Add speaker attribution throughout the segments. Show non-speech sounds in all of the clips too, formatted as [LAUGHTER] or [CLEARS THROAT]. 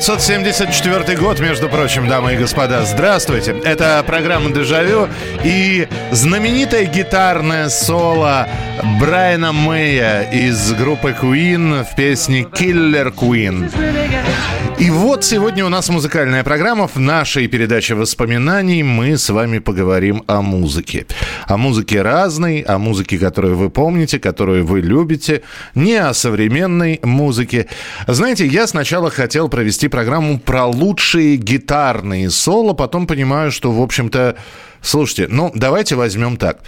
Speaker 1: 1974 год, между прочим, дамы и господа. Здравствуйте. Это программа «Дежавю» и знаменитое гитарное соло Брайана Мэя из группы Queen в песне «Killer Queen». И вот сегодня у нас музыкальная программа. В нашей передаче воспоминаний мы с вами поговорим о музыке. О музыке разной, о музыке, которую вы помните, которую вы любите, не о современной музыке. Знаете, я сначала хотел провести программу про лучшие гитарные соло, потом понимаю, что, в общем-то, Слушайте, ну давайте возьмем так.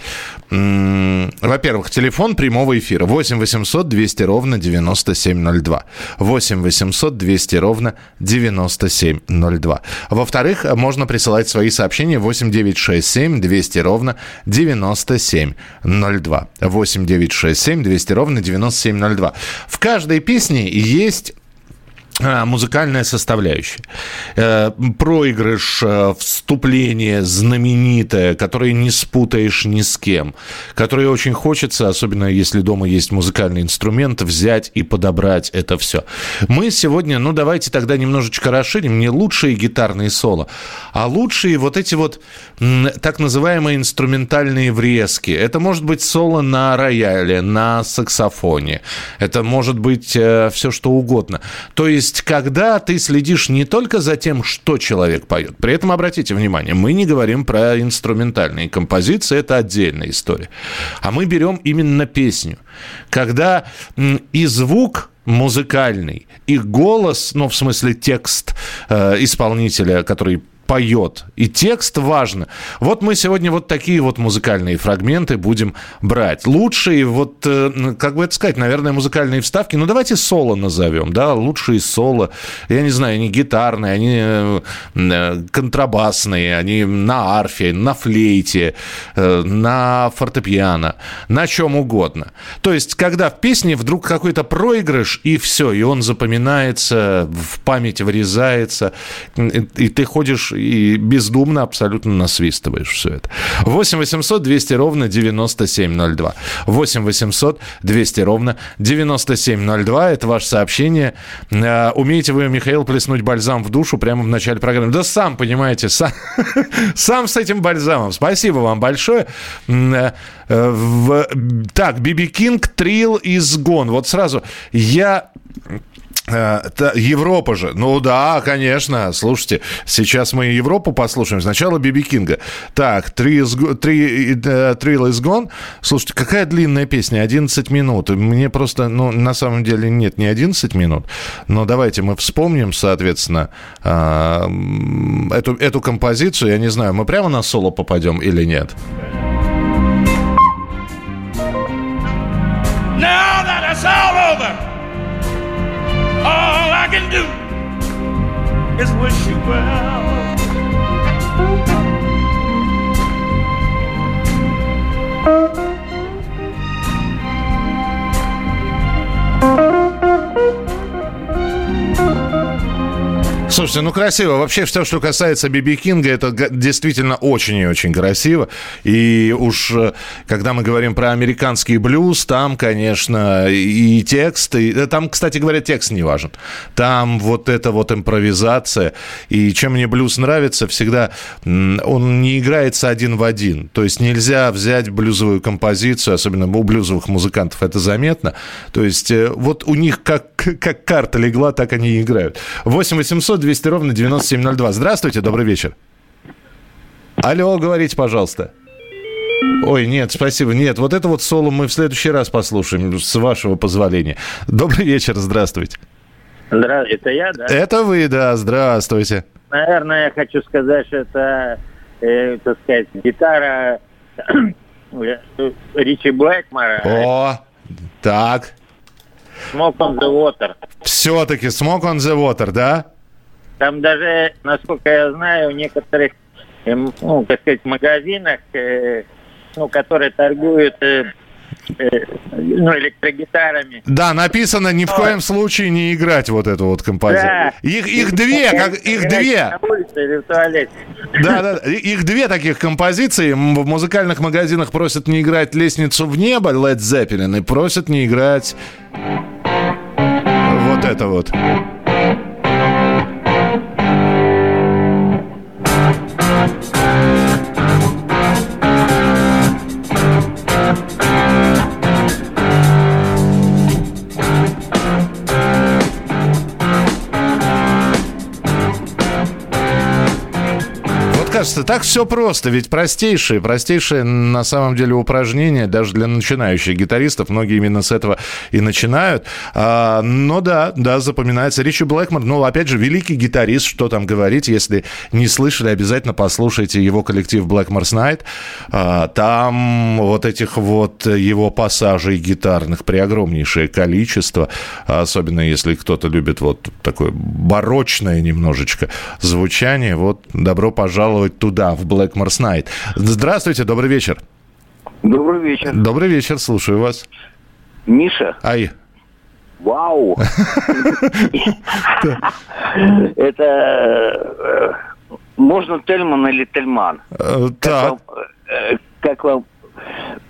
Speaker 1: Во-первых, телефон прямого эфира 8 800 200 ровно 9702. 8 800 200 ровно 9702. Во-вторых, можно присылать свои сообщения 8 967 200 ровно 9702. 8 967 200 ровно 9702. В каждой песне есть музыкальная составляющая. Э, Проигрыш, э, вступление знаменитое, которое не спутаешь ни с кем, которое очень хочется, особенно если дома есть музыкальный инструмент, взять и подобрать это все. Мы сегодня, ну давайте тогда немножечко расширим, не лучшие гитарные соло, а лучшие вот эти вот так называемые инструментальные врезки. Это может быть соло на рояле, на саксофоне, это может быть все что угодно. То есть, когда ты следишь не только за тем, что человек поет, при этом обратите внимание, мы не говорим про инструментальные композиции, это отдельная история, а мы берем именно песню, когда и звук музыкальный, и голос, ну, в смысле текст э, исполнителя, который поет. И текст важно. Вот мы сегодня вот такие вот музыкальные фрагменты будем брать. Лучшие, вот, э, как бы это сказать, наверное, музыкальные вставки. Ну, давайте соло назовем, да, лучшие соло. Я не знаю, они гитарные, они э, э, контрабасные, они на арфе, на флейте, на фортепиано, на чем угодно. То есть, когда в песне вдруг какой-то проигрыш, и все, и он запоминается, в память врезается, и ты ходишь и бездумно абсолютно насвистываешь все это. 8 800 200 ровно 9702. 8 800 200 ровно 9702. Это ваше сообщение. Э, Умеете вы, Михаил, плеснуть бальзам в душу прямо в начале программы? Да сам, понимаете, сам, [LAUGHS] сам с этим бальзамом. Спасибо вам большое. Э, э, в- Так, Биби Кинг, Трил из Гон. Вот сразу я Европа же. Ну да, конечно. Слушайте, сейчас мы Европу послушаем. Сначала Биби Кинга. Так, э, Thrill is Gone. Слушайте, какая длинная песня? 11 минут. Мне просто, ну, на самом деле нет, не 11 минут. Но давайте мы вспомним, соответственно, м, эту, эту композицию. Я не знаю, мы прямо на соло попадем или нет?
Speaker 2: Now do is wish you well.
Speaker 1: Слушайте, ну красиво. Вообще все, что касается Биби Кинга, это действительно очень и очень красиво. И уж э, когда мы говорим про американский блюз, там, конечно, и текст, и э, там, кстати говоря, текст не важен. Там вот эта вот импровизация. И чем мне блюз нравится, всегда он не играется один в один. То есть нельзя взять блюзовую композицию, особенно у блюзовых музыкантов это заметно. То есть э, вот у них как, как карта легла, так они и играют. 8 800 200 ровно 9702. Здравствуйте, добрый вечер. Алло, говорите, пожалуйста. Ой, нет, спасибо. Нет, вот это вот соло мы в следующий раз послушаем, с вашего позволения. Добрый вечер, здравствуйте.
Speaker 3: Здравствуйте, это я, да?
Speaker 1: Это вы, да, здравствуйте.
Speaker 3: Наверное, я хочу сказать, что это, э, так сказать, гитара э, [CLEARS THROAT] Ричи Блэкмора.
Speaker 1: О, так.
Speaker 3: Smoke on the Water.
Speaker 1: Все-таки Smoke on the Water, да?
Speaker 3: Там даже, насколько я знаю, в некоторых, эм, ну, так сказать, магазинах, э, ну, которые торгуют э, э, ну, электрогитарами.
Speaker 1: Да, написано ни в коем случае не играть вот эту вот композицию.
Speaker 3: Да.
Speaker 1: Их, их две, как, их две.
Speaker 3: На улице или в туалете.
Speaker 1: Да, да, их две таких композиции. В музыкальных магазинах просят не играть «Лестницу в небо» Led Zeppelin и просят не играть вот это вот. Вот кажется, так все просто, ведь простейшее, простейшее на самом деле упражнение, даже для начинающих гитаристов, многие именно с этого и начинают. А, но да, да, запоминается. Ричи Блэкмор, ну, опять же, великий гитарист, что там говорить, если не слышали, обязательно послушайте его коллектив Blackmore's Night. А, там вот этих вот его пассажей гитарных преогромнейшее количество, особенно если кто-то любит вот такое барочное немножечко звучание, вот добро пожаловать туда, в Blackmore's Night. Здравствуйте, добрый вечер.
Speaker 4: Добрый вечер.
Speaker 1: Добрый вечер, слушаю вас.
Speaker 4: Миша,
Speaker 1: Ай,
Speaker 4: вау! Это э, можно Тельман или Тельман?
Speaker 1: э, так,
Speaker 4: э, Как вам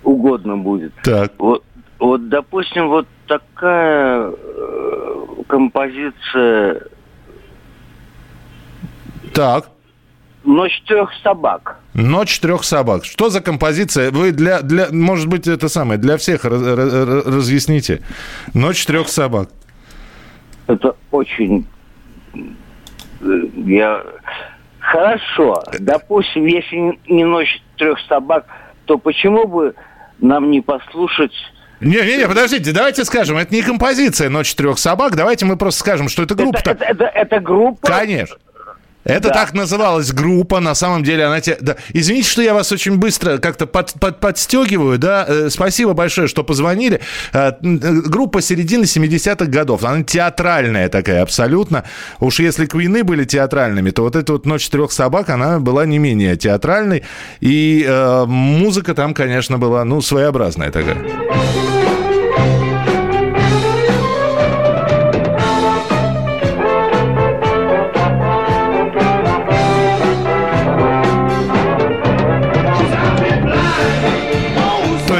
Speaker 4: угодно будет.
Speaker 1: так,
Speaker 4: Вот, допустим, вот такая композиция
Speaker 1: так.
Speaker 4: «Ночь трех собак».
Speaker 1: Ночь трех собак. Что за композиция? Вы для, для, может быть, это самое, для всех раз- раз- разъясните. Ночь трех собак.
Speaker 4: Это очень... э, Я... Хорошо. Допустим, если не «Ночь трех собак», то почему бы нам не послушать
Speaker 1: Не-не-не, подождите, давайте скажем, это не композиция «Ночь трех собак», давайте мы просто скажем, что это группа.
Speaker 4: Это, это, это, это группа.
Speaker 1: Конечно. Это
Speaker 4: Да.
Speaker 1: так называлась группа, на самом деле она те... да. Извините, что я вас очень быстро как-то под, под- подстегиваю, да, Э, спасибо большое, что позвонили. Э, э, Группа середины 70-х годов, она театральная такая абсолютно. Уж если Квины были театральными, то вот эта вот «Ночь трех собак», она была не менее театральной. И э, музыка там, конечно, была, ну, своеобразная такая.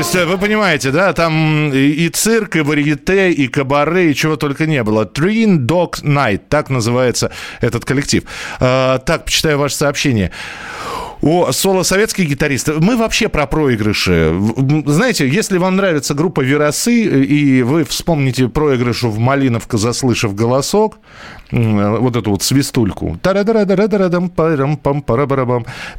Speaker 1: Есть, э, вы понимаете, да, там и, цирк, и варьете, и кабаре, и чего только не было. Twin Dog Night, так называется этот коллектив. Э, так, почитаю ваше сообщение. О, соло советских гитаристов. Мы вообще про проигрыши. Знаете, если вам нравится группа Веросы, и вы вспомните проигрышу в Малиновка, заслышав голосок, вот эту вот свистульку,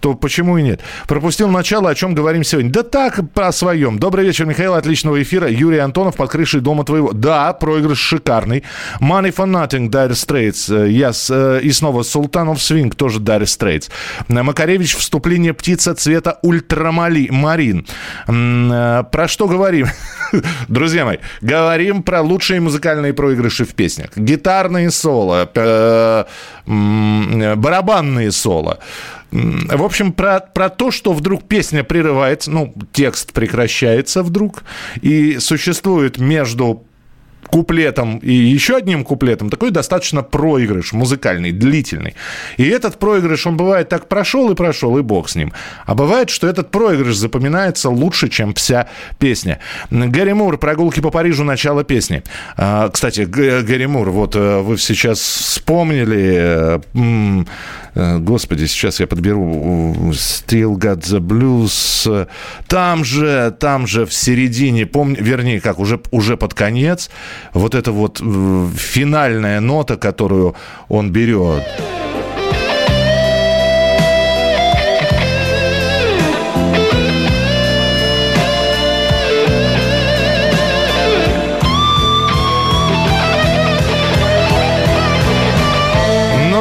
Speaker 1: то почему и нет? Пропустил начало, о чем говорим сегодня. Да так, о своем. Добрый вечер, Михаил, отличного эфира. Юрий Антонов под крышей дома твоего. Да, проигрыш шикарный. Money for Nothing, Dire Straits. Э, Yes. э, И снова Султанов Свинг, тоже Dire Straits. Э, Макаревич, вступление птица цвета ультрамали, марин. Э, Про что говорим? [LAUGHS] Друзья мои, говорим про лучшие музыкальные проигрыши в песнях. Гитарные соло, э, э, барабанные соло. В общем, про, про то, что вдруг песня прерывается, ну, текст прекращается вдруг, и существует между куплетом и еще одним куплетом такой достаточно проигрыш музыкальный, длительный. И этот проигрыш, он бывает так прошел и прошел, и бог с ним. А бывает, что этот проигрыш запоминается лучше, чем вся песня. Гэри Мур, «Прогулки по Парижу», начало песни. А, Кстати, Г- Гэри Мур, вот э, вы сейчас вспомнили, э, господи, сейчас я подберу э, Still Got the Blues. Э, Там же, там же в середине, помню, вернее, как уже, уже под конец, вот эта вот э, финальная нота, которую он берет.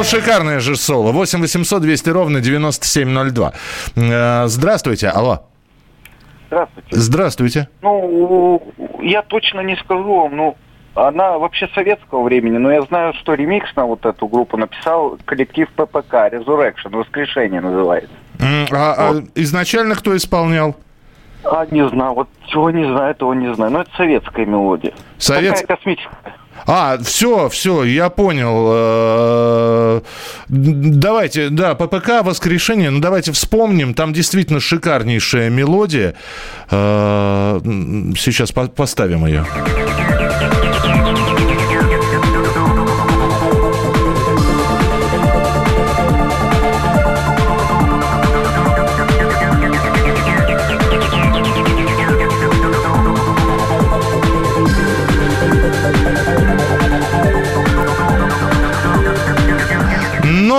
Speaker 1: Шикарное же соло. 8 800 200 ровно 9702. Э, Здравствуйте, алло.
Speaker 5: Здравствуйте.
Speaker 1: Здравствуйте.
Speaker 5: Ну, я точно не скажу вам, ну, она вообще советского времени, но я знаю, что ремикс на вот эту группу написал коллектив ППК, Resurrection, Воскрешение называется.
Speaker 1: М, А, а изначально кто исполнял?
Speaker 5: А, не знаю, вот чего не знаю, этого не знаю. Но это советская мелодия.
Speaker 1: Совет-
Speaker 5: Такая космическая.
Speaker 1: А, все, все, я понял. Э, Давайте, да, ППК «Воскрешение», ну давайте вспомним, там действительно шикарнейшая мелодия. Э, Сейчас по- поставим ее.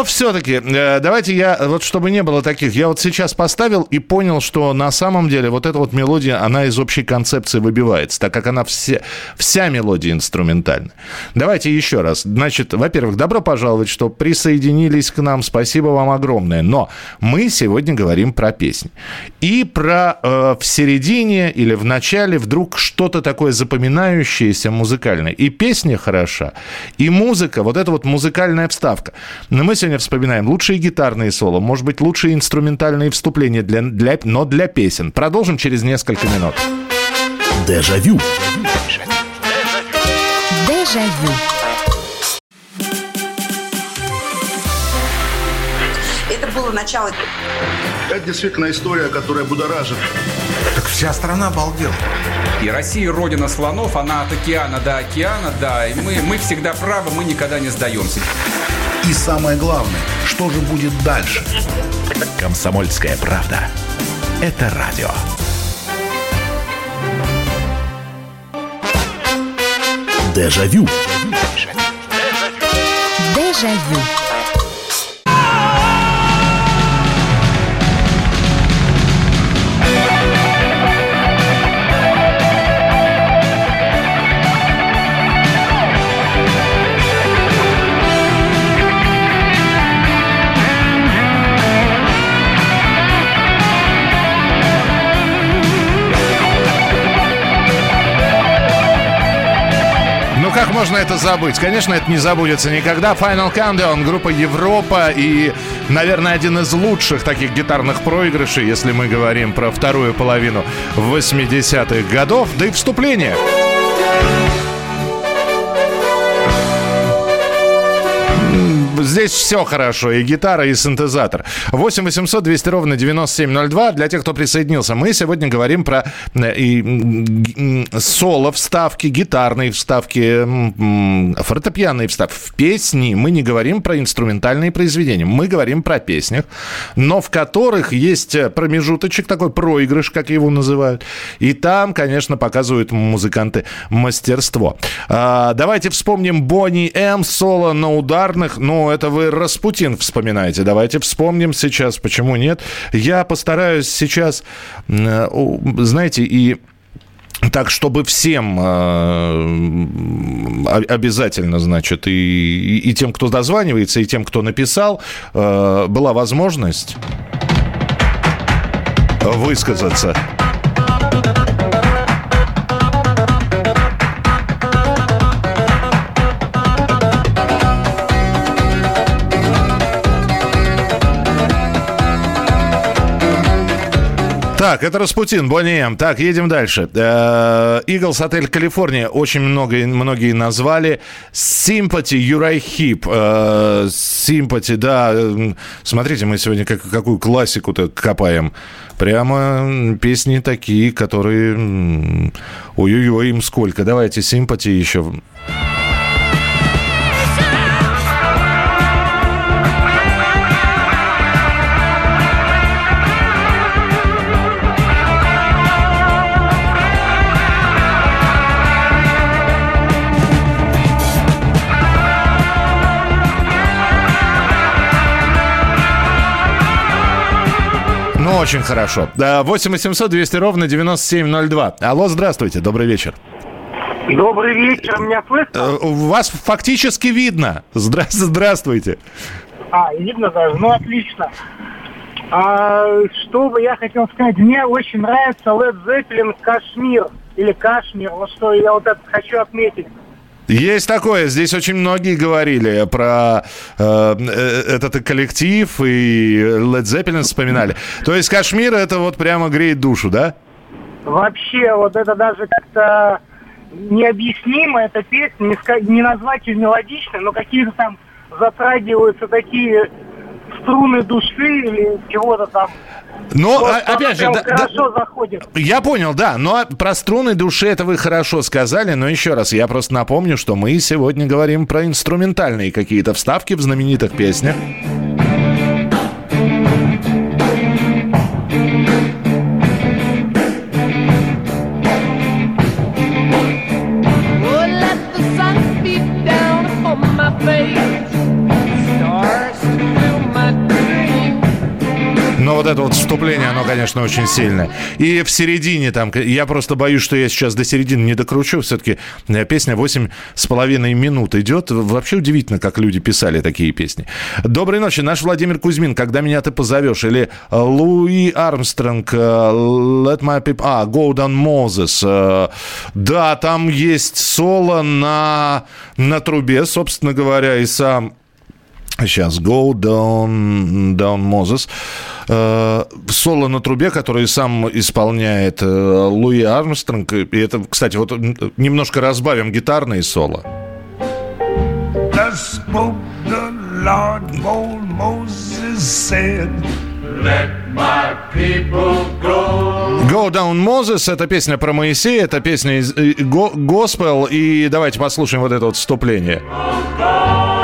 Speaker 1: Все-таки, давайте я, вот чтобы не было таких, я вот сейчас поставил и понял, что на самом деле вот эта вот мелодия, она из общей концепции выбивается, так как она все, вся мелодия инструментальная. Давайте еще раз. Значит, во-первых, добро пожаловать, что присоединились к нам, спасибо вам огромное. Но мы сегодня говорим про песни. И про э, в середине или в начале вдруг что-то такое запоминающееся музыкальное. И песня хороша, и музыка, вот эта вот музыкальная вставка. Но мы сегодня вспоминаем лучшие гитарные соло, может быть, лучшие инструментальные вступления, для, для, но для песен. Продолжим через несколько минут.
Speaker 6: Дежавю.
Speaker 7: Дежавю.
Speaker 8: Это было начало
Speaker 9: Это действительно история, которая будоражит.
Speaker 10: Так вся страна обалдела.
Speaker 11: И Россия родина слонов, она от океана до океана, да. И мы, мы всегда правы, мы никогда не сдаемся.
Speaker 9: И самое главное, что же будет дальше?
Speaker 6: Комсомольская правда. Это радио. Дежавю.
Speaker 7: Дежавю.
Speaker 1: Ну можно это забыть? Конечно, это не забудется никогда. Final Countdown, группа Европа и, наверное, один из лучших таких гитарных проигрышей, если мы говорим про вторую половину 80-х годов. Да и вступление. Здесь все хорошо, и гитара, и синтезатор. 8 800 200 ровно 9702. Для тех, кто присоединился, мы сегодня говорим про э, и, соло вставки, гитарные вставки, фортепианные вставки. В песни мы не говорим про инструментальные произведения, мы говорим про песнях, но в которых есть э, промежуточек, такой проигрыш, как его называют. И там, конечно, показывают музыканты мастерство. А, давайте вспомним Бонни М. соло на ударных. Ну, это вы Распутин вспоминаете. Давайте вспомним сейчас, почему нет. Я постараюсь сейчас, знаете, и так, чтобы всем э, обязательно, значит, и, и- и тем, кто дозванивается, и тем, кто написал, э, была возможность высказаться. Так, это Распутин, Бонни М. Так, едем дальше. Иглс Отель Калифорния. Очень много, многие назвали. Sympathy, Юрай Хип. Sympathy, да. М, Смотрите, мы сегодня как, какую классику-то копаем. Прямо песни такие, которые... Ой-ой-ой, им сколько. Давайте Sympathy еще. Очень хорошо. Да, 8 800 200 ровно 9702. Алло, здравствуйте, добрый вечер.
Speaker 12: Добрый вечер, меня слышно?
Speaker 1: Э, Вас фактически видно. Здра- Здравствуйте.
Speaker 12: А, видно даже, ну отлично. А, что бы я хотел сказать, мне очень нравится Led Zeppelin Кашмир или Кашмир, вот что я вот это хочу отметить.
Speaker 1: Есть такое. Здесь очень многие говорили про э, э, этот коллектив и Led Zeppelin вспоминали. То есть Кашмир это вот прямо греет душу, да?
Speaker 12: Вообще, вот это даже как-то необъяснимо, эта песня, не, не назвать ее мелодичной, но какие-то там затрагиваются такие струны души или чего-то там.
Speaker 1: Но,
Speaker 12: Вот
Speaker 1: а- опять же, да- да-
Speaker 12: хорошо заходит.
Speaker 1: Я понял, да. Но про струны души это вы хорошо сказали. Но еще раз, я просто напомню, что мы сегодня говорим про инструментальные какие-то вставки в знаменитых песнях. Вот это вот вступление, оно, конечно, очень сильное. И в середине там, я просто боюсь, что я сейчас до середины не докручу. Все-таки песня 8 с половиной минут идет. Вообще удивительно, как люди писали такие песни. Доброй ночи, наш Владимир Кузьмин, когда меня ты позовешь? Или э, Луи Армстронг, э, Let My People... А, Go Down Moses. Э, Да, там есть соло на, на трубе, собственно говоря, и сам Сейчас, Go Down, down Moses. Э, соло на трубе, который сам исполняет э, Луи Армстронг. И это, кстати, вот немножко разбавим гитарные соло.
Speaker 2: Go.
Speaker 1: Down Moses – это песня про Моисея, это песня из э, го- Госпел. И давайте послушаем вот это вот вступление. Луи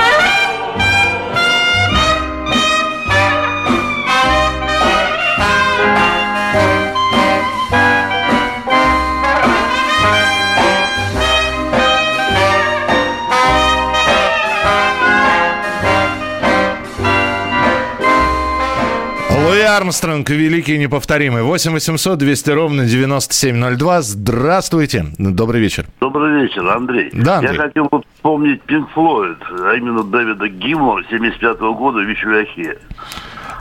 Speaker 1: Армстронг, великий и неповторимый. 8 800 200 ровно 9702. Здравствуйте. Добрый вечер.
Speaker 13: Добрый вечер, Андрей.
Speaker 1: Да, Андрей.
Speaker 13: Я хотел бы вспомнить Pink Floyd, а именно Дэвида Гиммела 75 года «Вещь Ахе».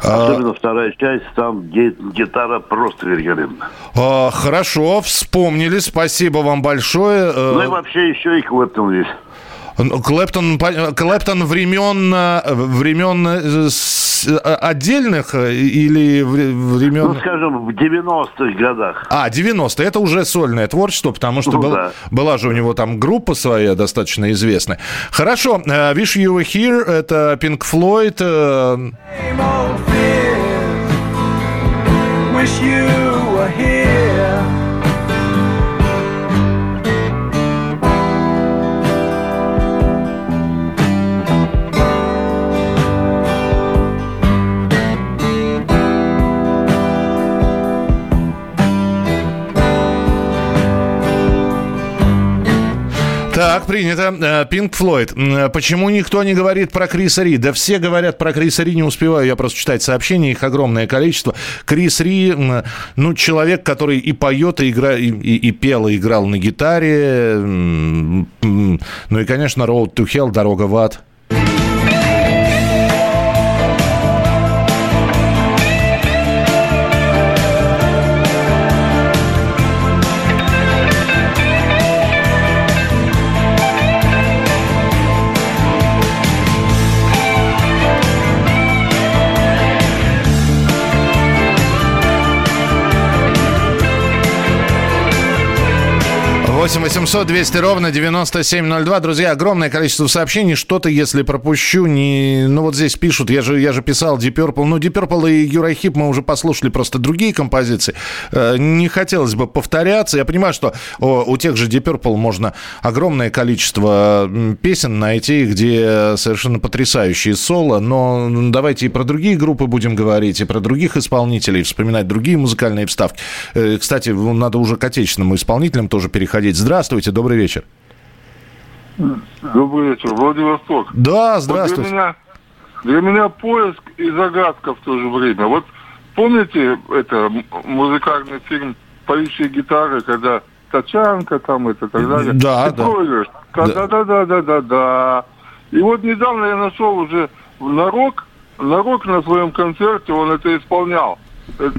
Speaker 1: А.
Speaker 13: Особенно вторая часть, там гитара просто великолепна.
Speaker 1: А, хорошо, вспомнили. Спасибо вам большое. Э,
Speaker 13: Ну и вообще еще и Клэптон есть.
Speaker 1: Клэптон, Клэптон времен, э, времен э, э, отдельных или вре- времен...
Speaker 13: Ну, скажем, в 90-х годах.
Speaker 1: А, 90 Это уже сольное творчество, потому что
Speaker 13: Ну
Speaker 1: был-
Speaker 13: да.
Speaker 1: была же у него там группа своя достаточно известная. Хорошо, Wish You Were Here, это Pink Floyd.
Speaker 2: Wish you were here.
Speaker 1: Так, принято. Э, Pink Floyd. М, Почему никто не говорит про Криса Ри? Да все говорят про Криса Ри, не успеваю я просто читать сообщения, их огромное количество. Крис Ри, ну, человек, который и поет, и, игра, и, и- и пел, и играл на гитаре. Ну и, конечно, Road to Hell, Дорога в ад. Восемь 800 200 ровно 9702. Друзья, огромное количество сообщений. Что-то, если пропущу, не... Ну, вот здесь пишут, я же, я же писал Deep Purple. Ну, Deep Purple и Юрахип мы уже послушали просто другие композиции. Э, Не хотелось бы повторяться. Я понимаю, что у тех же Deep Purple можно огромное количество песен найти, где совершенно потрясающие соло. Но давайте и про другие группы будем говорить, и про других исполнителей, вспоминать другие музыкальные вставки. Э, Кстати, надо уже к отечественным исполнителям тоже переходить. Здравствуйте, добрый вечер.
Speaker 14: Добрый вечер, Владивосток.
Speaker 1: Да,
Speaker 14: Вот
Speaker 1: здравствуйте.
Speaker 14: для, меня, для меня поиск и загадка в то же время. Вот помните это музыкальный фильм «Поющие гитары», когда тачанка там это так далее.
Speaker 1: Да,
Speaker 14: И
Speaker 1: да.
Speaker 14: проигрыш. Да, да, да, да, да, да, да. И вот недавно я нашел уже нарок, нарок на своем концерте, он это исполнял. Э,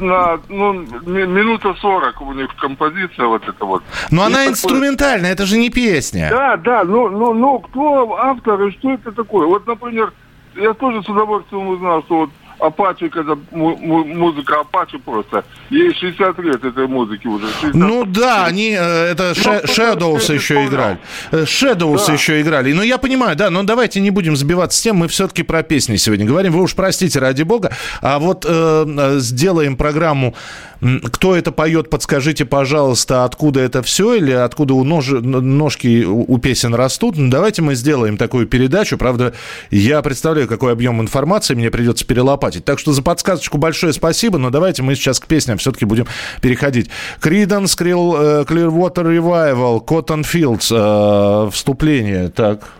Speaker 14: На, ну, ми- минута 40 у них композиция вот эта вот.
Speaker 1: Но
Speaker 14: И
Speaker 1: она
Speaker 14: такой-
Speaker 1: инструментальная, это же не песня.
Speaker 14: Да, да, ну, ну, ну, кто автор и что это такое? Вот, например, я тоже с удовольствием узнал, что вот Апачи, когда му- му- музыка Апачи просто, ей 60 лет этой музыки уже. 60.
Speaker 1: Ну да, они, э, это Ше- Shadows еще играли. Э, Shadows
Speaker 14: Да.
Speaker 1: еще играли. Ну я понимаю, да, но давайте не будем сбиваться с тем, мы все-таки про песни сегодня говорим. Вы уж простите, ради бога. А вот э, э, сделаем программу «Кто это поет?» Подскажите, пожалуйста, откуда это все или откуда у нож- ножки у песен растут. Ну, давайте мы сделаем такую передачу. Правда, я представляю, какой объем информации мне придется перелопатить. Так что за подсказочку большое спасибо, но давайте мы сейчас к песням все-таки будем переходить. Creedence э, Clearwater Revival, Cotton Fields, э, вступление, так.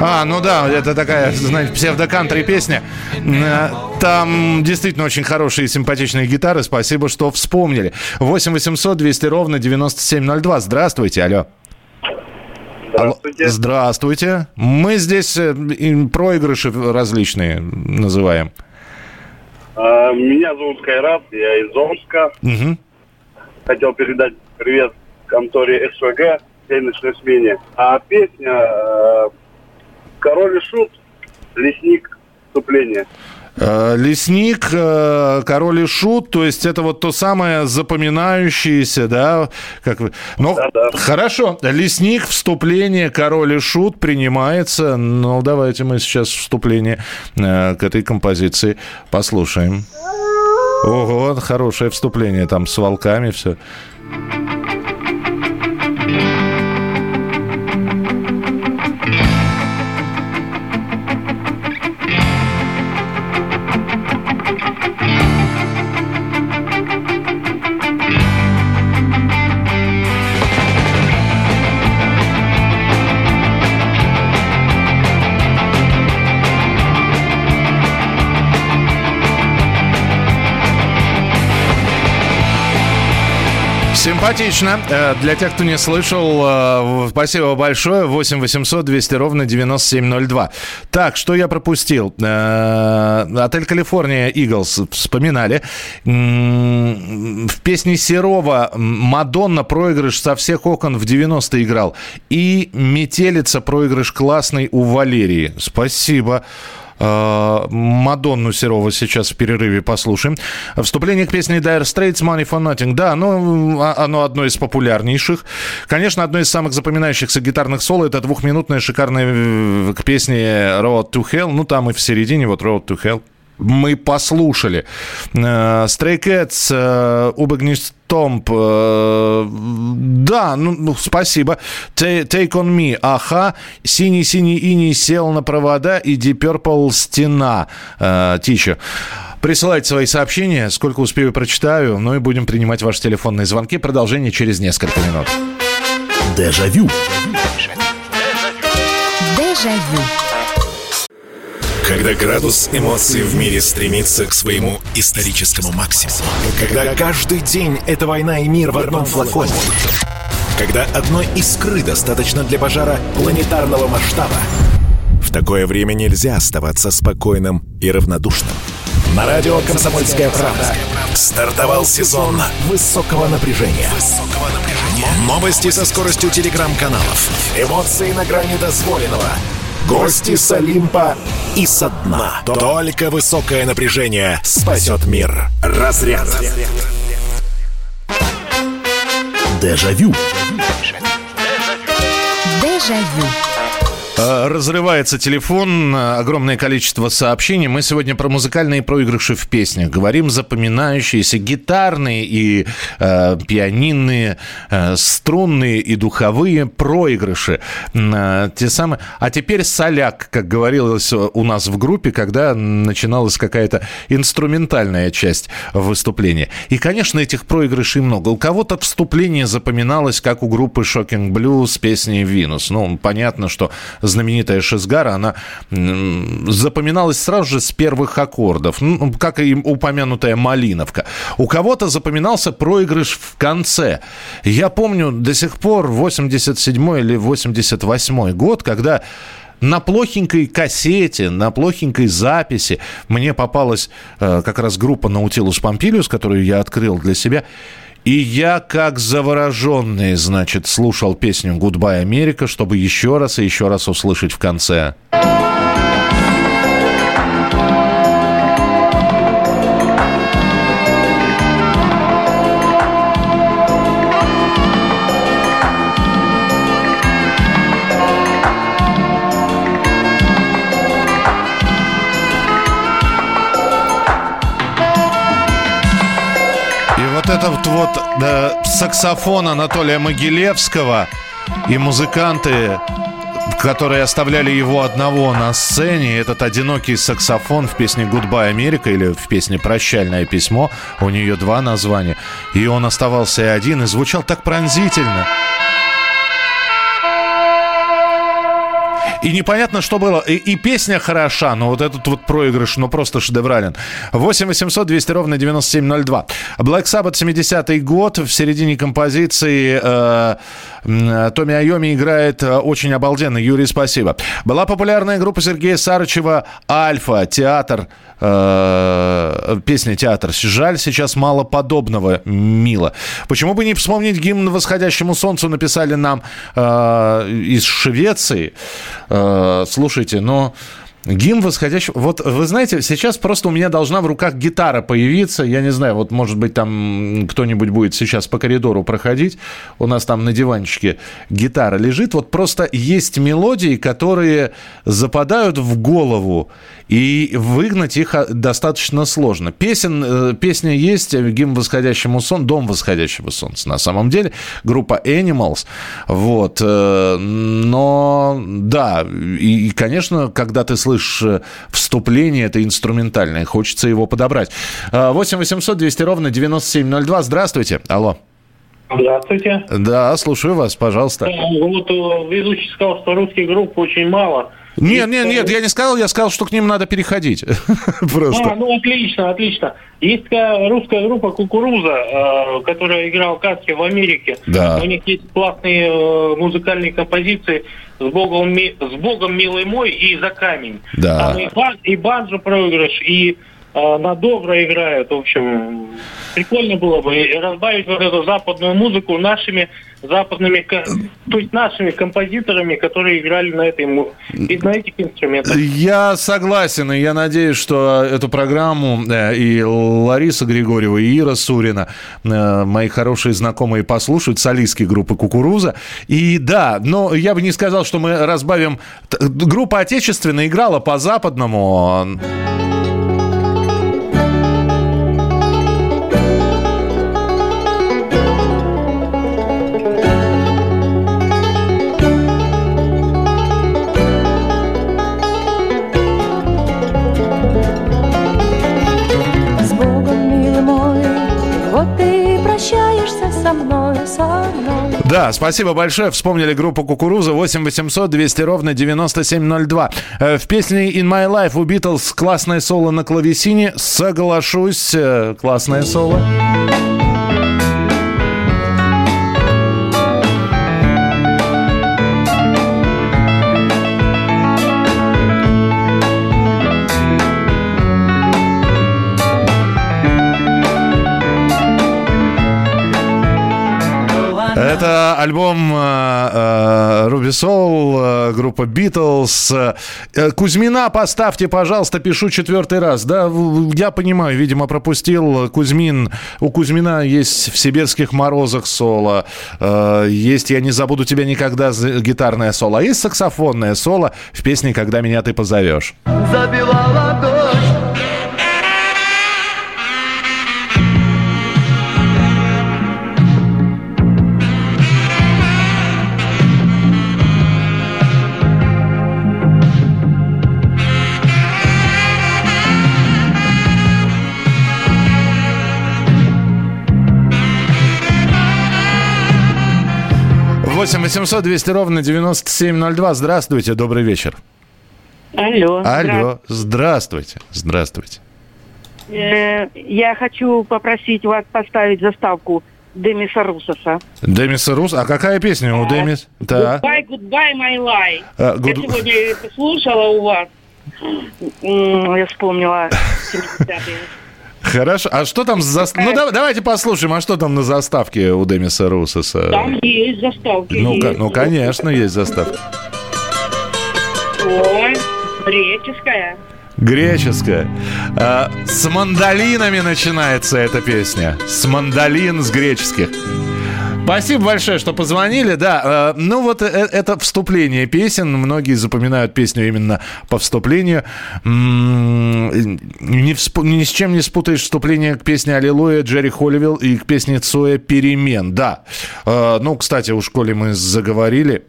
Speaker 1: А, ну да, это такая, [LAUGHS] знаете, псевдокантри песня. Э, Там действительно очень хорошие и симпатичные гитары. Спасибо, что вспомнили. 8 800 200 ровно 9702. Здравствуйте, алло. Здравствуйте. Здравствуйте. Мы здесь э, проигрыши различные называем.
Speaker 15: А, Меня зовут Кайрат, я из Омска.
Speaker 1: Мгм.
Speaker 15: Хотел передать привет конторе СВГ всей ночной смене. А песня э, «Король и Шут», «Лесник», «Вступление».
Speaker 1: Э, Лесник, э, король и шут, то есть это вот то самое запоминающееся, да? Как. Ну, хорошо. Лесник, вступление, король и шут принимается. Ну, давайте мы сейчас вступление к этой композиции послушаем. Ого, хорошее вступление там с волками все. Симпатично. Э, Для тех, кто не слышал, э, спасибо большое. 8 800 200 ровно 9702. Так, что я пропустил? Э, Отель Калифорния Иглс вспоминали. В песне Серова Мадонна проигрыш со всех окон в 90 играл. И Метелица проигрыш классный у Валерии. Спасибо. Э, Мадонну Серова сейчас в перерыве послушаем. Вступление к песне Dire Straits Money for Nothing. Да, оно, а- оно одно из популярнейших. Конечно, одно из самых запоминающихся гитарных соло это двухминутная шикарная э, к песне Road to Hell. Ну, там и в середине вот Road to Hell мы послушали. Э, Stray Cats, э, Убагнис Томп, э, да, ну, ну, спасибо. Ta- Take on Me, Аха, Синий-синий иней сел на провода и Deep Purple Стена, Тича. Присылайте свои сообщения, сколько успею, прочитаю, ну и будем принимать ваши телефонные звонки. Продолжение через несколько минут.
Speaker 6: Дежавю.
Speaker 7: Дежавю.
Speaker 6: Когда градус эмоций в мире стремится к своему историческому максимуму. Когда каждый день это война и мир в одном флаконе. Когда одной искры достаточно для пожара планетарного масштаба. В такое время нельзя оставаться спокойным и равнодушным. На радио «Комсомольская правда» стартовал сезон высокого напряжения. Новости со скоростью телеграм-каналов. Эмоции на грани дозволенного. Гости с Олимпа и со дна. Только высокое напряжение спасет мир. Разряд. Дежавю.
Speaker 7: Дежавю.
Speaker 1: Э, Разрывается телефон, э, огромное количество сообщений. Мы сегодня про музыкальные проигрыши в песнях. Говорим запоминающиеся гитарные и э, пианинные, э, струнные и духовые проигрыши. Э, те самые. А теперь соляк, как говорилось у нас в группе, когда начиналась какая-то инструментальная часть выступления. И, конечно, этих проигрышей много. У кого-то вступление запоминалось, как у группы Shocking Blue с песней «Винус». Ну, понятно, что знаменитая Шизгара, она запоминалась сразу же с первых аккордов, ну, как и упомянутая Малиновка. У кого-то запоминался проигрыш в конце. Я помню до сих пор 87 или 88 год, когда на плохенькой кассете, на плохенькой записи мне попалась э, как раз группа Наутилус Помпилиус, которую я открыл для себя. И я, как завороженный, значит, слушал песню «Goodbye, Америка», чтобы еще раз и еще раз услышать в конце. Вот э, саксофон Анатолия Могилевского и музыканты, которые оставляли его одного на сцене, этот одинокий саксофон в песне «Goodbye, Америка» или в песне «Прощальное письмо», у нее два названия, и он оставался один, и звучал так пронзительно. И непонятно, что было. И, и песня хороша, но вот этот вот проигрыш, ну просто шедеврален. 8 800 200 ровно 9702. Black Sabbath 70-й год. В середине композиции э, м, Томми Айоми играет э, очень обалденно. Юрий, спасибо. Была популярная группа Сергея Сарычева «Альфа», театр, э, песня «Театр». Жаль, сейчас мало подобного мило. Почему бы не вспомнить гимн восходящему солнцу, написали нам э, из Швеции. Э, слушайте, но... Гимн восходящего... Вот вы знаете, сейчас просто у меня должна в руках гитара появиться. Я не знаю, вот может быть там кто-нибудь будет сейчас по коридору проходить. У нас там на диванчике гитара лежит. Вот просто есть мелодии, которые западают в голову. И выгнать их а, достаточно сложно. Песен, э, песня есть, э, гимн восходящему солнцу, дом восходящего солнца на самом деле. Группа Animals. Вот. э, Но да, и, конечно, когда ты слышишь э, вступление, это инструментальное, хочется его подобрать. Э, 8 800 200 ровно 9702. Здравствуйте. Алло.
Speaker 16: Здравствуйте.
Speaker 1: Да, слушаю вас, пожалуйста.
Speaker 16: Э, Вот э, ведущий сказал, что русских групп очень мало.
Speaker 1: Нет, нет, нет, я не сказал, я сказал, что к ним надо переходить. [LAUGHS] Просто.
Speaker 16: А, ну отлично, отлично. Есть такая русская группа Кукуруза, которая играла каски в Америке.
Speaker 1: Да.
Speaker 16: У них есть классные музыкальные композиции с Богом, с Богом милый мой и за камень.
Speaker 1: Да.
Speaker 16: Там и, бан- и банджо проигрыш, и на добро играют. В общем, прикольно было бы разбавить вот эту западную музыку нашими западными, то есть нашими композиторами, которые играли на этой на этих инструментах.
Speaker 1: Я согласен, и я надеюсь, что эту программу э, и Лариса Григорьева, и Ира Сурина, э, мои хорошие знакомые, послушают, солистки группы «Кукуруза». И да, но я бы не сказал, что мы разбавим... Группа отечественная играла по-западному. Спасибо большое. Вспомнили группу «Кукуруза» 8 800 200 ровно 9702. Э, В песне «In My Life» у Битлз классное соло на клавесине. Соглашусь, э, классное соло. Это альбом Руби Soul, группа Битлз. Э, Кузьмина поставьте, пожалуйста, пишу четвертый раз. Да, я понимаю, видимо, пропустил Кузьмин. У Кузьмина есть в «Сибирских морозах» соло. Э, Есть «Я не забуду тебя никогда» гитарное соло. А есть саксофонное соло в песне «Когда меня ты позовешь».
Speaker 17: Забивала дождь
Speaker 1: 8 800 200 ровно 9702. Здравствуйте, добрый вечер.
Speaker 18: Алло.
Speaker 1: Алло, здравствуйте, здравствуйте.
Speaker 18: Э, Я хочу попросить вас поставить заставку Демиса Русоса.
Speaker 1: Демис Рус. А какая песня у Демис? Да.
Speaker 18: Goodbye, goodbye, my life.
Speaker 1: А,
Speaker 18: Я сегодня это слушала у вас. Я вспомнила 70-е.
Speaker 1: Хорошо. А что там за... Ну, да- давайте послушаем, а что там на заставке у Демиса Русоса?
Speaker 18: Там есть заставки.
Speaker 1: Ну,
Speaker 18: есть.
Speaker 1: ну, конечно, есть заставка.
Speaker 18: Ой, греческая.
Speaker 1: Греческая. А, с мандолинами начинается эта песня. С мандолин с греческих. Спасибо большое, что позвонили. Да, э, ну вот э, это вступление песен. Многие запоминают песню именно по вступлению. Не вспо- ни с чем не спутаешь вступление к песне «Аллилуйя» Джерри Холливилл и к песне Цоя «Перемен». Да. Э, Ну, кстати, у школе мы заговорили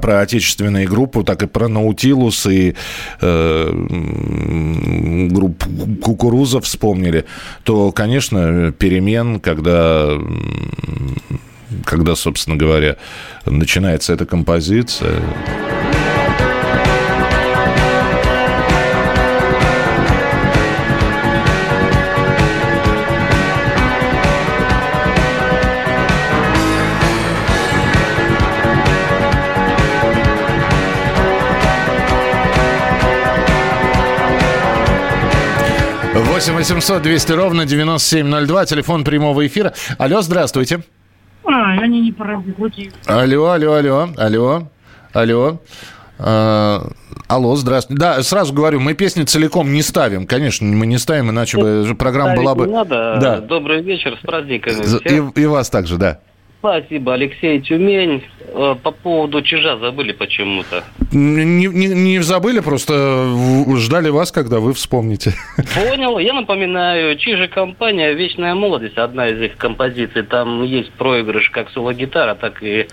Speaker 1: про отечественные группы, так и про Наутилус и э, м, группу Кукуруза вспомнили, то, конечно, перемен, когда, когда, собственно говоря, начинается эта композиция. Восемь 800 200 ровно 9702, телефон прямого эфира. Алло, здравствуйте.
Speaker 18: А, они не прокрутили.
Speaker 1: Алло, алло, алло, алло, алло. А, алло, здравствуйте. Да, сразу говорю, мы песни целиком не ставим. Конечно, мы не ставим, иначе бы программа была бы...
Speaker 19: Не надо.
Speaker 1: Да.
Speaker 19: Добрый вечер, с праздниками.
Speaker 1: И, и вас также, да.
Speaker 19: Спасибо, Алексей Тюмень. Э, По поводу чижа забыли почему-то.
Speaker 1: Не, не- не забыли, просто ждали вас, когда вы вспомните.
Speaker 19: Понял. Я напоминаю, чижи компания «Вечная молодость», одна из их композиций. Там есть проигрыш как соло-гитара, так и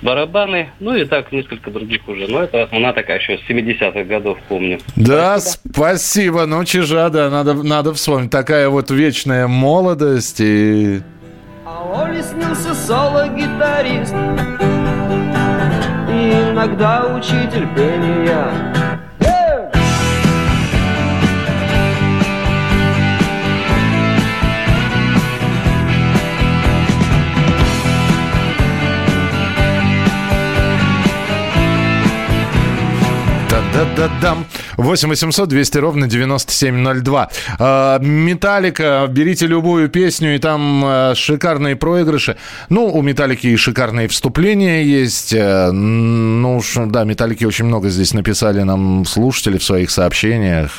Speaker 19: барабаны. Ну и так несколько других уже. Но это она такая еще с 70-х годов, помню.
Speaker 1: Да, спасибо. Ну, чижа, да, надо, надо вспомнить. Такая вот вечная молодость и...
Speaker 17: А Оле снился соло-гитарист И иногда учитель пения
Speaker 1: Да-да-да-дам. 8 800 200 ровно 9702. А, Металлика, берите любую песню, и там а, шикарные проигрыши. Ну, у Металлики и шикарные вступления есть. Э, Ну да, Металлики очень много здесь написали нам слушатели в своих сообщениях.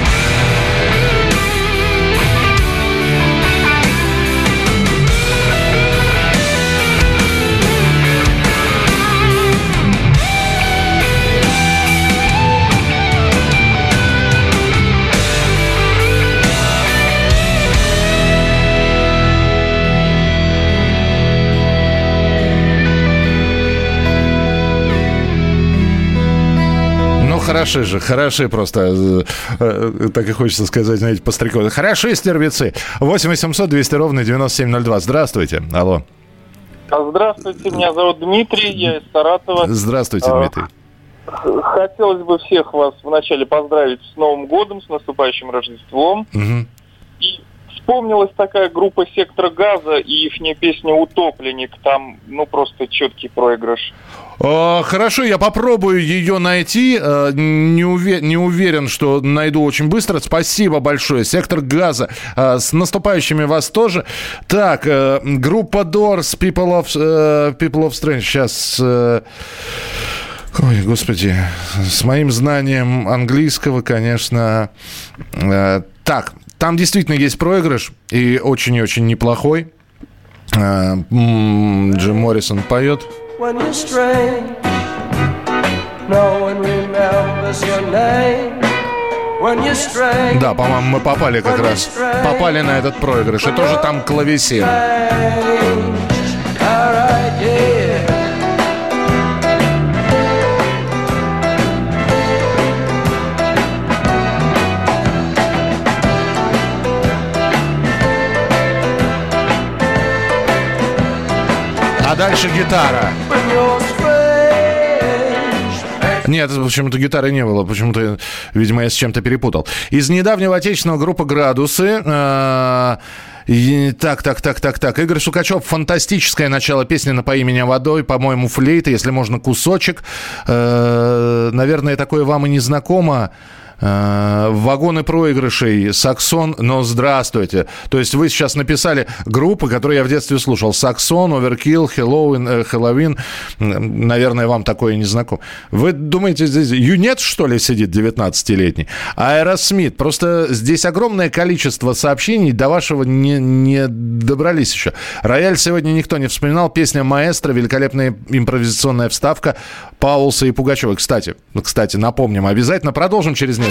Speaker 1: Хороши же, хороши просто. э, э, Так и хочется сказать, знаете, по Хороши стервецы. 8 800 200 ровно 9702. Здравствуйте. Алло.
Speaker 20: А, Здравствуйте, меня зовут Дмитрий, я из Саратова.
Speaker 1: Здравствуйте,
Speaker 20: А,
Speaker 1: Дмитрий.
Speaker 20: Хотелось бы всех вас вначале поздравить с Новым годом, с наступающим Рождеством.
Speaker 1: Мгм.
Speaker 20: Вспомнилась такая группа «Сектор газа» и их песня «Утопленник». Там, ну, просто четкий проигрыш.
Speaker 1: А, Хорошо, я попробую ее найти. Э, Не, уве- не уверен, что найду очень быстро. Спасибо большое. Сектор газа. А, С наступающими вас тоже. Так, э, группа Doors, People of, э, People of Strange. Сейчас... э, Ой, господи, с моим знанием английского, конечно. Так, там действительно есть проигрыш, и очень и очень неплохой. Э, Джим Моррисон поет.
Speaker 17: When you stray No one remembers your name When you stray
Speaker 1: Да, по-моему, мы попали как раз. Попали на этот проигрыш. И тоже там клавесин. Дальше гитара. Нет, почему-то гитары не было. Почему-то, видимо, я с чем-то перепутал. Из недавнего отечественного группы «Градусы». э, и- так, так, так, так, так. Игорь Сукачев. Фантастическое начало песни «Напои меня водой». По-моему, флейта, если можно, кусочек. Э, наверное, такое вам и не знакомо. Э, Вагоны проигрышей, Саксон, но здравствуйте. То есть вы сейчас написали группы, которые я в детстве слушал. Саксон, Оверкилл, Хэллоуин, Хэллоуин. Наверное, вам такое не знакомо. Вы думаете, здесь юнец, что ли, сидит 19-летний? Аэросмит. Просто здесь огромное количество сообщений до вашего не, не добрались еще. Рояль сегодня никто не вспоминал. Песня «Маэстро», великолепная импровизационная вставка Паулса и Пугачева. Кстати, кстати, напомним, обязательно продолжим через несколько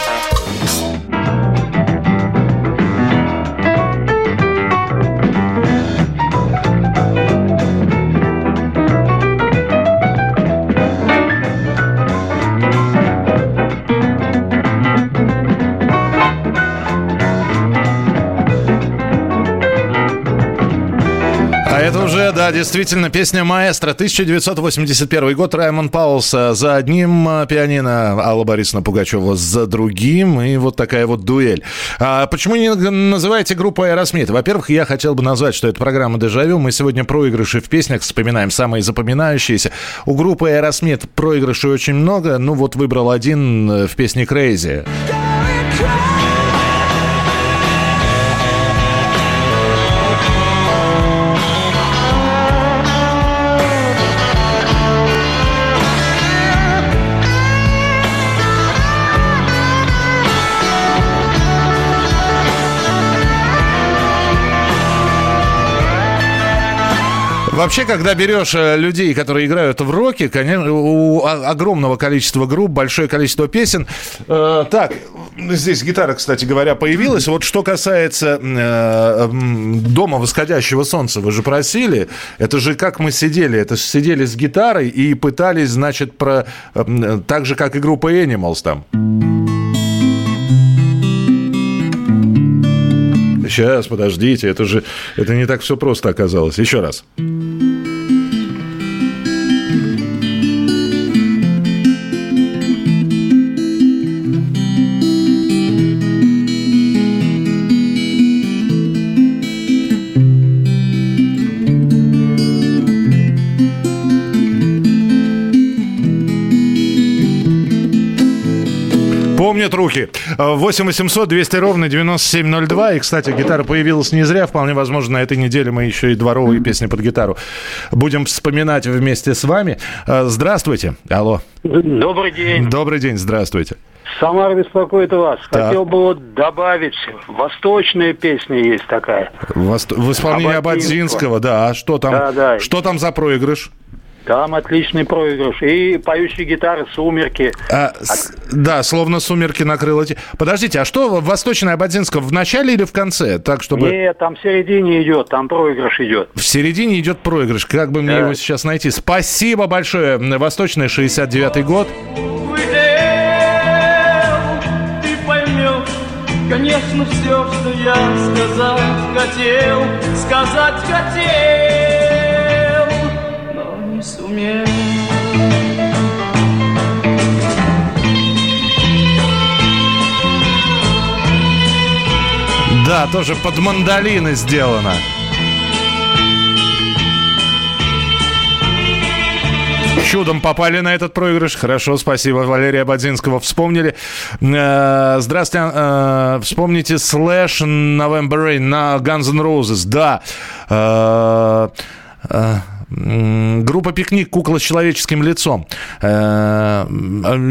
Speaker 1: да, действительно, песня «Маэстро». 1981 год. Раймон Паулс э, за одним э, пианино, Алла Борисовна Пугачева за другим. И вот такая вот дуэль. А почему не называете группу «Aerosmith»? Во-первых, я хотел бы назвать, что это программа «Дежавю». Мы сегодня проигрыши в песнях вспоминаем, самые запоминающиеся. У группы «Aerosmith» проигрышей очень много. Ну вот выбрал один э, в песне «Crazy». Вообще, когда берешь э, людей, которые играют в роке, конечно, у огромного количества групп, большое количество песен. Э, так, здесь гитара, кстати говоря, появилась. Вот что касается э, «Дома восходящего солнца», вы же просили. Это же как мы сидели. Это же сидели с гитарой и пытались, значит, про... так же, как и группа Animals там. Сейчас, подождите, это же это не так все просто оказалось. Еще раз. 8 800 200 ровно 9702. И, кстати, гитара появилась не зря. Вполне возможно, на этой неделе мы еще и дворовые песни под гитару будем вспоминать вместе с вами. Э, Здравствуйте. Алло.
Speaker 21: Добрый день.
Speaker 1: Добрый день, здравствуйте.
Speaker 21: Самара беспокоит вас.
Speaker 1: Так.
Speaker 21: Хотел бы вот добавить, восточная песня есть такая.
Speaker 1: В, ост- в исполнении.
Speaker 21: Ободзинского,
Speaker 1: да. А что там?
Speaker 21: Да, да.
Speaker 1: Что там за проигрыш?
Speaker 21: Там отличный проигрыш. И поющие гитары «Сумерки».
Speaker 1: А, с- да, словно сумерки накрыло. те- Подождите, а что Восточная Ободзинского в начале или в конце? Так, чтобы...
Speaker 21: Нет, там в середине идет, там проигрыш идет.
Speaker 1: В середине идет проигрыш. Как бы мне
Speaker 21: Да.
Speaker 1: его сейчас найти? Спасибо большое. Восточный 69-й год.
Speaker 2: ты поймешь, конечно, все, что я сказать хотел, сказать хотел, сумел.
Speaker 1: Да, тоже под мандолины сделано. чудом попали на этот проигрыш. Хорошо, спасибо. Валерия Бадзинского вспомнили. Э, Здравствуйте. э, Вспомните Slash November Rain на Guns N' Roses. Да. Э, Группа «Пикник. Кукла с человеческим лицом». Э,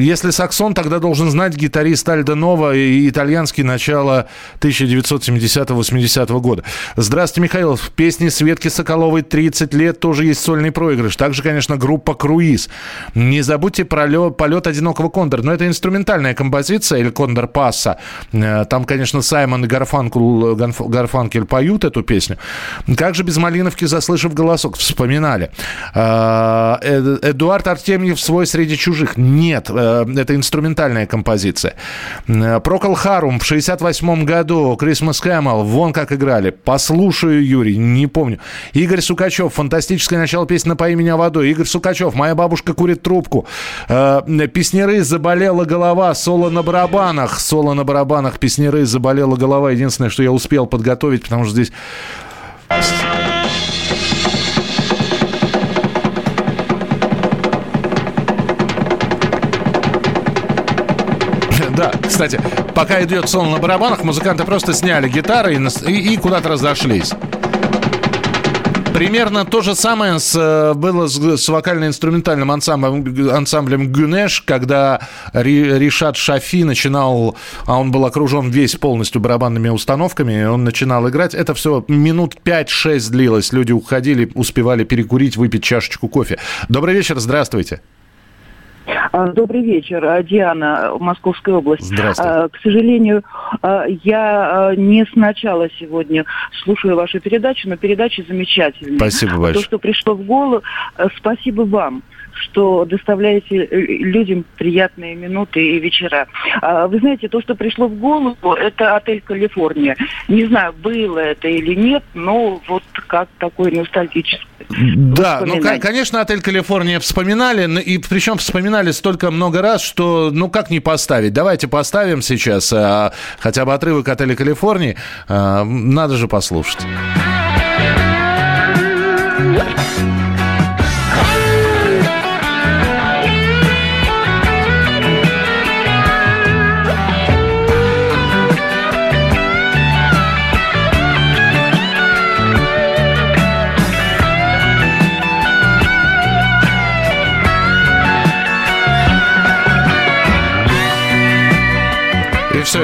Speaker 1: Если саксон, тогда должен знать гитарист Альдо Нова и итальянский начало 1970-80 года. Здравствуйте, Михаил. В песне Светки Соколовой «30 лет» тоже есть сольный проигрыш. Также, конечно, группа «Круиз». Не забудьте про полет одинокого кондора. Но это инструментальная композиция El Cóndor Pasa. Э, Там, конечно, Саймон и Гарфанкель поют эту песню. Как же без Малиновки, заслышав голосок, вспоминали. Э, Э- Эдуард Артемьев «Свой среди чужих». Нет, э, это инструментальная композиция. Э, Procol Harum в 68 году, Christmas Camel, вон как играли. Послушаю, Юрий, не помню. Игорь Сукачев, фантастическое начало песни «Напои меня водой». Игорь Сукачев, «Моя бабушка курит трубку». Э, Песнеры «Заболела голова», соло на барабанах. Соло на барабанах, песнеры «Заболела голова». Единственное, что я успел подготовить, потому что здесь... кстати, пока идет соло на барабанах, музыканты просто сняли гитары и, и- и куда-то разошлись. Примерно то же самое с, э, было с, с вокально-инструментальным ансамблем, ансамблем Гюнеш, когда Ри- Ришат Шафи начинал, а он был окружен весь полностью барабанными установками, и он начинал играть. Это все минут 5-6 длилось. Люди уходили, успевали перекурить, выпить чашечку кофе. Добрый вечер, здравствуйте.
Speaker 22: А, Добрый вечер, А, Диана, Московская область.
Speaker 1: Здравствуйте.
Speaker 22: А, К сожалению, я не сначала сегодня слушаю вашу передачу, но передача замечательная.
Speaker 1: Спасибо большое.
Speaker 22: То, что пришло в голову, спасибо вам что доставляете э, людям приятные минуты и вечера. А, Вы знаете, то, что пришло в голову, это отель Калифорния. Не знаю, было это или нет, но вот как такой ностальгический.
Speaker 1: Да, ну, конечно, отель Калифорния вспоминали, и причем вспоминали столько много раз, что, ну, как не поставить? Давайте поставим сейчас а, хотя бы отрывок отеля Калифорнии. А, надо же послушать.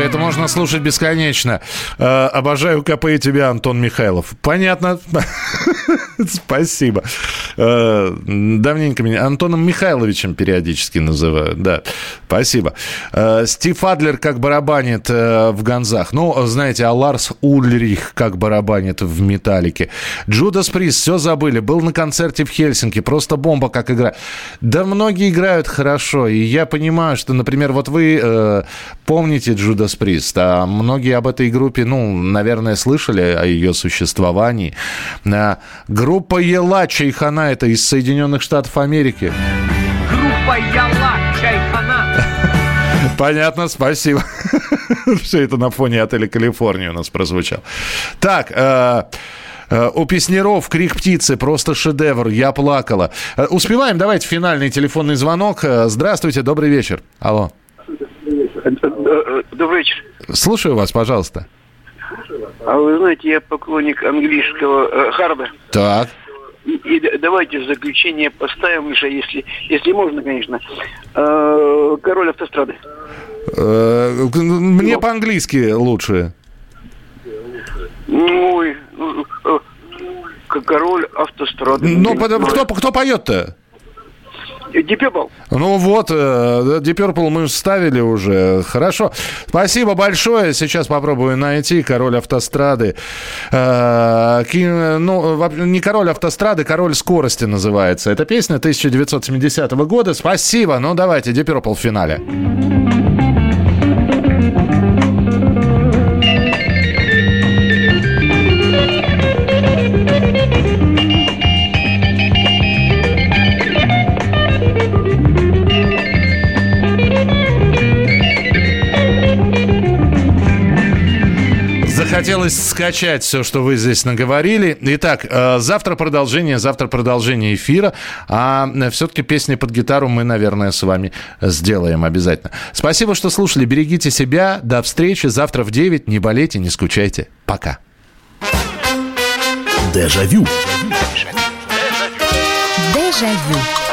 Speaker 1: Это можно слушать бесконечно. Э, обожаю КП и тебя, Антон Михайлов. Понятно. [LAUGHS] Спасибо. Э, давненько меня Антоном Михайловичем периодически называют. Да, спасибо. Э, Стив Адлер как барабанит э, в Ганзах. Ну, знаете, а Ларс Ульрих как барабанит в Металлике. Джудас Прист, все забыли. Был на концерте в Хельсинки. Просто бомба как игра. Да многие играют хорошо. И я понимаю, что, например, вот вы э, помните Джудас Прист, а многие об этой группе, ну, наверное, слышали о ее существовании. А, группа Ела Чайхана, это из Соединенных Штатов Америки.
Speaker 23: Группа Яла Чайхана. [LAUGHS]
Speaker 1: Понятно, спасибо. [LAUGHS] Все это на фоне отеля Калифорния у нас прозвучало. Так, э, э, у песнеров крик птицы просто шедевр. Я плакала. Э, Успеваем? Давайте финальный телефонный звонок. Э, Здравствуйте, добрый вечер. Алло.
Speaker 24: Добрый вечер.
Speaker 1: Слушаю вас, пожалуйста.
Speaker 24: А вы знаете, я поклонник английского э, харда.
Speaker 1: Так.
Speaker 24: И, давайте в заключение поставим уже, если, если можно, конечно, э, король автострады.
Speaker 1: Э, Мне по-английски лучше.
Speaker 24: Ой, ну, э, к- король автострады.
Speaker 1: Ну, кто, кто поет-то?
Speaker 24: Дипепл.
Speaker 1: Ну вот, э, Purple мы ставили уже. Хорошо. Спасибо большое. Сейчас попробую найти король автострады. Э, ну, не король автострады, король скорости называется. Эта песня 1970 года. Спасибо. Ну, давайте, Purple в финале. Захотелось скачать все, что вы здесь наговорили. Итак, э, завтра продолжение, завтра продолжение эфира. А все-таки песни под гитару мы, наверное, с вами сделаем обязательно. Спасибо, что слушали. Берегите себя. До встречи. Завтра в 9. Не болейте, не скучайте. Пока.
Speaker 6: Дежавю.
Speaker 7: Дежавю.